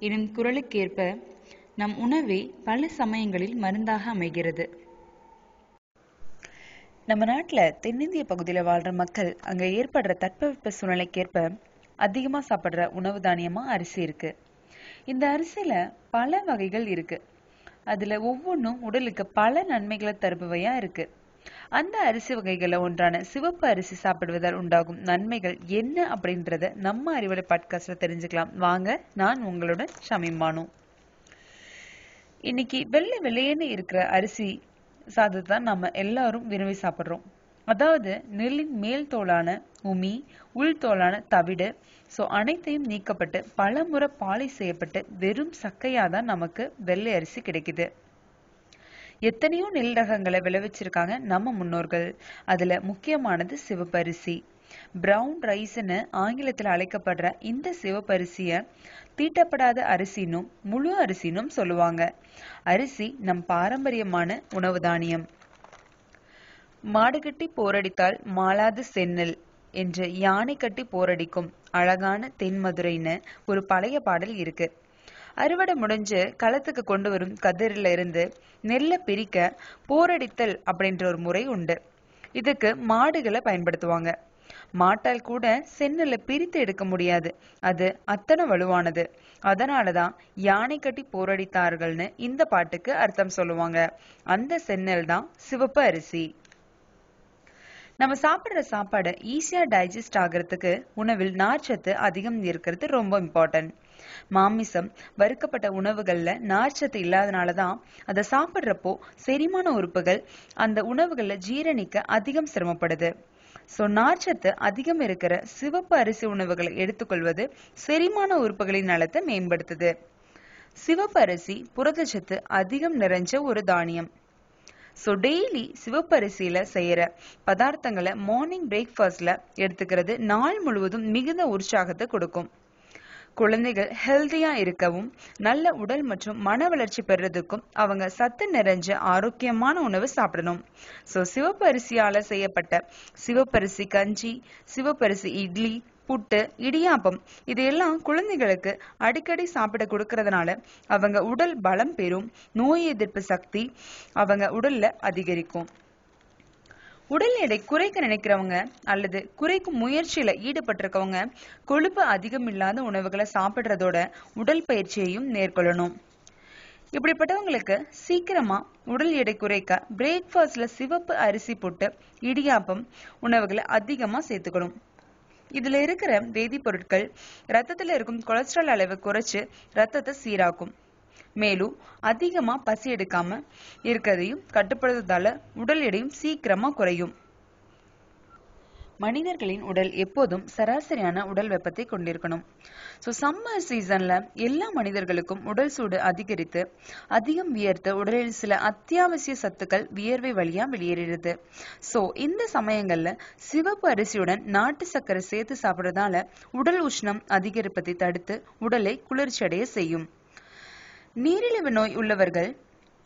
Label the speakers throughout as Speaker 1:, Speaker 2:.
Speaker 1: எனும் குரலுக்கேற்ப நம் உணவே பல சமயங்களில் மருந்தாக அமைகிறது. நம்ம நாட்டில் தென்னிந்திய பகுதியில் வாழ்ற மக்கள் அங்கே ஏற்படுற தட்பவெப்ப சூழ்நிலைக்கேற்ப அதிகமாக சாப்பிட்ற உணவு தானியமாக அரிசி இருக்கு. இந்த அரிசியில் பல வகைகள் இருக்கு. அதில் ஒவ்வொன்றும் உடலுக்கு பல நன்மைகளை தருபவையாக இருக்குது அந்த அரிசி வகைகளில் ஒன்றான சிவப்பு அரிசி சாப்பிடுவதால் உண்டாகும் நன்மைகள் என்ன அப்படின்றத நம்ம அறிவுரை பாட்காஸ்ட்ல தெரிஞ்சுக்கலாம். வாங்க நான் உங்களோட ஷமீம் இன்னைக்கு வெள்ளை வெள்ளையன்னு இருக்கிற அரிசி சாதத்தை தான் நம்ம எல்லாரும் விரும்பி சாப்பிட்றோம். அதாவது நெல்லின் மேல் தோலான உமி உள் தோலான தவிடு ஸோ அனைத்தையும் நீக்கப்பட்டு பலமுறை பாலை செய்யப்பட்டு வெறும் சக்கையாக தான் நமக்கு வெள்ளை அரிசி கிடைக்குது. எத்தனையோ நெல் ரகங்களை விளைவிச்சிருக்காங்க நம்ம முன்னோர்கள். அதுல முக்கியமானது சிவப்பரிசி. பிரவுன் ரைஸ்னு ஆங்கிலத்தில் அழைக்கப்படுற இந்த சிவப்பரிசிய தீட்டப்படாத அரிசினும் முழு அரிசினும் சொல்லுவாங்க. அரிசி நம் பாரம்பரியமான உணவு தானியம். மாடுகட்டி போரடித்தால் மாளாது சென்னல் என்று யானை கட்டி போரடிக்கும் அழகான தென்மதுரைன்னு ஒரு பழைய பாடல் இருக்கு. அறுவடை முடிஞ்சு களத்துக்கு கொண்டு வரும் கதிரில இருந்து நெல்லை பிரிக்க போரடித்தல் அப்படின்ற ஒரு முறை உண்டு. இதுக்கு மாடுகளை பயன்படுத்துவாங்க. மாட்டால் கூட சென்னல பிரித்து எடுக்க முடியாது. அது அத்தனை வலுவானது. அதனாலதான் யானை கட்டி போரடித்தார்கள்னு இந்த பாட்டுக்கு அர்த்தம் சொல்லுவாங்க. அந்த சென்னல் தான் சிவப்பு அரிசி. நம்ம சாப்பிடுற சாப்பாடு ஈஸியா டைஜஸ்ட் ஆகிறதுக்கு உணவில் நார்ச்சத்து அதிகம் இருக்கிறது ரொம்ப இம்பார்ட்டன்ட் மாமிசம் வறுக்கப்பட்ட உணவுகள்ல நார்ச்சத்து இல்லாதனாலதான் அதை சாப்பிடுறப்போ செரிமான உறுப்புகள் அந்த உணவுகளை ஜீரணிக்க அதிகம் சிரமப்படுது. சோ நார்ச்சத்து அதிகம் இருக்கிற சிவப்பு அரிசி உணவுகளை எடுத்துக்கொள்வது செரிமான உறுப்புகளின் நலத்தை மேம்படுத்துது. சிவப்பு அரிசி புரதச்சத்து அதிகம் நிறைஞ்ச ஒரு தானியம். ஸோ டெய்லி சிவப்பரிசியில செய்யற பதார்த்தங்களை மார்னிங் பிரேக்ஃபாஸ்ட்ல எடுத்துக்கிறது நாள் முழுவதும் மிகுந்த உற்சாகத்தை கொடுக்கும். குழந்தைகள் ஹெல்தியா இருக்கவும் நல்ல உடல் மற்றும் மன வளர்ச்சி பெறுறதுக்கும் அவங்க சத்து நிறைஞ்ச ஆரோக்கியமான உணவு சாப்பிடணும். ஸோ சிவப்பரிசியால செய்யப்பட்ட சிவப்பரிசி கஞ்சி சிவப்பரிசி இட்லி புட்டு இடியாப்பம் இதையெல்லாம் குழந்தைகளுக்கு அடிக்கடி சாப்பிட கொடுக்கறதுனால அவங்க உடல் பலம் பெறும் நோய் எதிர்ப்பு சக்தி அவங்க உடல்ல அதிகரிக்கும். உடல் எடை குறைக்க நினைக்கிறவங்க அல்லது குறைக்கும் முயற்சியில ஈடுபட்டிருக்கவங்க கொழுப்பு அதிகம் இல்லாத உணவுகளை சாப்பிடுறதோட உடல் பயிற்சியையும் மேற்கொள்ளணும். இப்படிப்பட்டவங்களுக்கு சீக்கிரமா உடல் எடை குறைக்க பிரேக்ஃபாஸ்ட்ல சிவப்பு அரிசி போட்டு இடியாப்பம் உணவுகளை அதிகமா சேர்த்துக்கணும். இதுல இருக்கிற வேதிப்பொருட்கள் ரத்தத்துல இருக்கும் கொலஸ்ட்ரால் அளவை குறைச்சு ரத்தத்தை சீராக்கும். மேலும் அதிகமா பசி எடுக்காம இருக்கிறதையும் கட்டுப்படுத்துறதால உடல் எடையும் சீக்கிரமா குறையும். மனிதர்களின் உடல் எப்போதும் சராசரியான உடல் வெப்பத்தை கொண்டிருக்கணும். ஸோ சம்மர் சீசன்ல எல்லா மனிதர்களுக்கும் உடல் சூடு அதிகரித்து அதிகம் வியர்த்து உடலில் சில அத்தியாவசிய சத்துக்கள் வியர்வை வழியா வெளியேறிடுது. ஸோ இந்த சமயங்கள்ல சிவப்பு அரிசியுடன் நாட்டு சர்க்கரை சேர்த்து சாப்பிடுறதால உடல் உஷ்ணம் அதிகரிப்பதை தடுத்து உடலை குளிர்ச்சியடைய செய்யும். நீரிழிவு நோய் உள்ளவர்கள்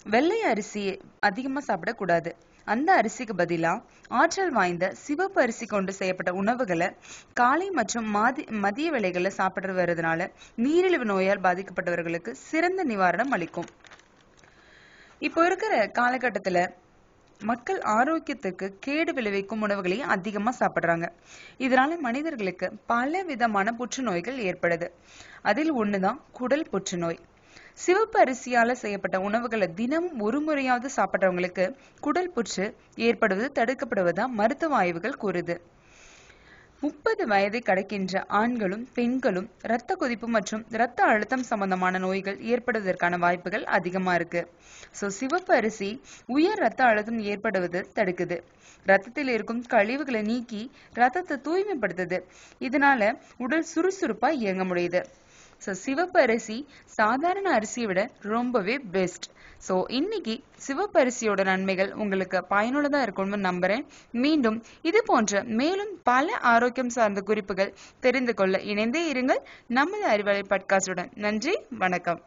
Speaker 1: வெள்ளை அரிசி அதிகமாக சாப்பிடக்கூடாது. அந்த அரிசிக்கு பதிலா ஆற்றல் வாய்ந்த சிவப்பு அரிசி கொண்டு செய்யப்பட்ட உணவுகளை காலை மற்றும் மாதி மதிய வேளைகள்ல சாப்பிட்டு வர்றதுனால நீரிழிவு நோயால் பாதிக்கப்பட்டவர்களுக்கு சிறந்த நிவாரணம் அளிக்கும். இப்போ இருக்கிற காலகட்டத்துல மக்கள் ஆரோக்கியத்துக்கு கேடு விளைவிக்கும் உணவுகளையும் அதிகமா சாப்பிடுறாங்க. இதனால மனிதர்களுக்கு பல விதமான புற்றுநோய்கள் ஏற்படுது. அதில் ஒண்ணுதான் குடல் புற்றுநோய். சிவப்பு அரிசியால செய்யப்பட்ட உணவுகளை தினமும் ஒரு முறையாவது சாப்பிட்றவங்களுக்கு குடல் புற்று ஏற்படுவது தடுக்கப்படுவதா மருத்துவ ஆய்வுகள் கூறுது. முப்பது வயதை கடக்கின்ற ஆண்களும் பெண்களும் இரத்த கொதிப்பு மற்றும் இரத்த அழுத்தம் சம்பந்தமான நோய்கள் ஏற்படுவதற்கான வாய்ப்புகள் அதிகமா இருக்கு. சோ சிவப்பு அரிசி உயர் இரத்த அழுத்தம் ஏற்படுவது தடுக்குது. ரத்தத்தில் இருக்கும் கழிவுகளை நீக்கி ரத்தத்தை தூய்மைப்படுத்துது. இதனால உடல் சுறுசுறுப்பா இயங்க முடியுது. ஸோ சிவப்பு அரிசி சாதாரண அரிசியை விட ரொம்பவே பெஸ்ட் ஸோ இன்னைக்கு சிவப்பு அரிசியோட நன்மைகள் உங்களுக்கு பயனுள்ளதாக இருக்கும்னு நம்புறேன். மீண்டும் இது போன்ற மேலும் பல ஆரோக்கியம் சார்ந்த குறிப்புகள் தெரிந்து கொள்ள இணைந்தே இருங்கள். நமது அறிவலை பட்காஸ்டுடன் நன்றி வணக்கம்.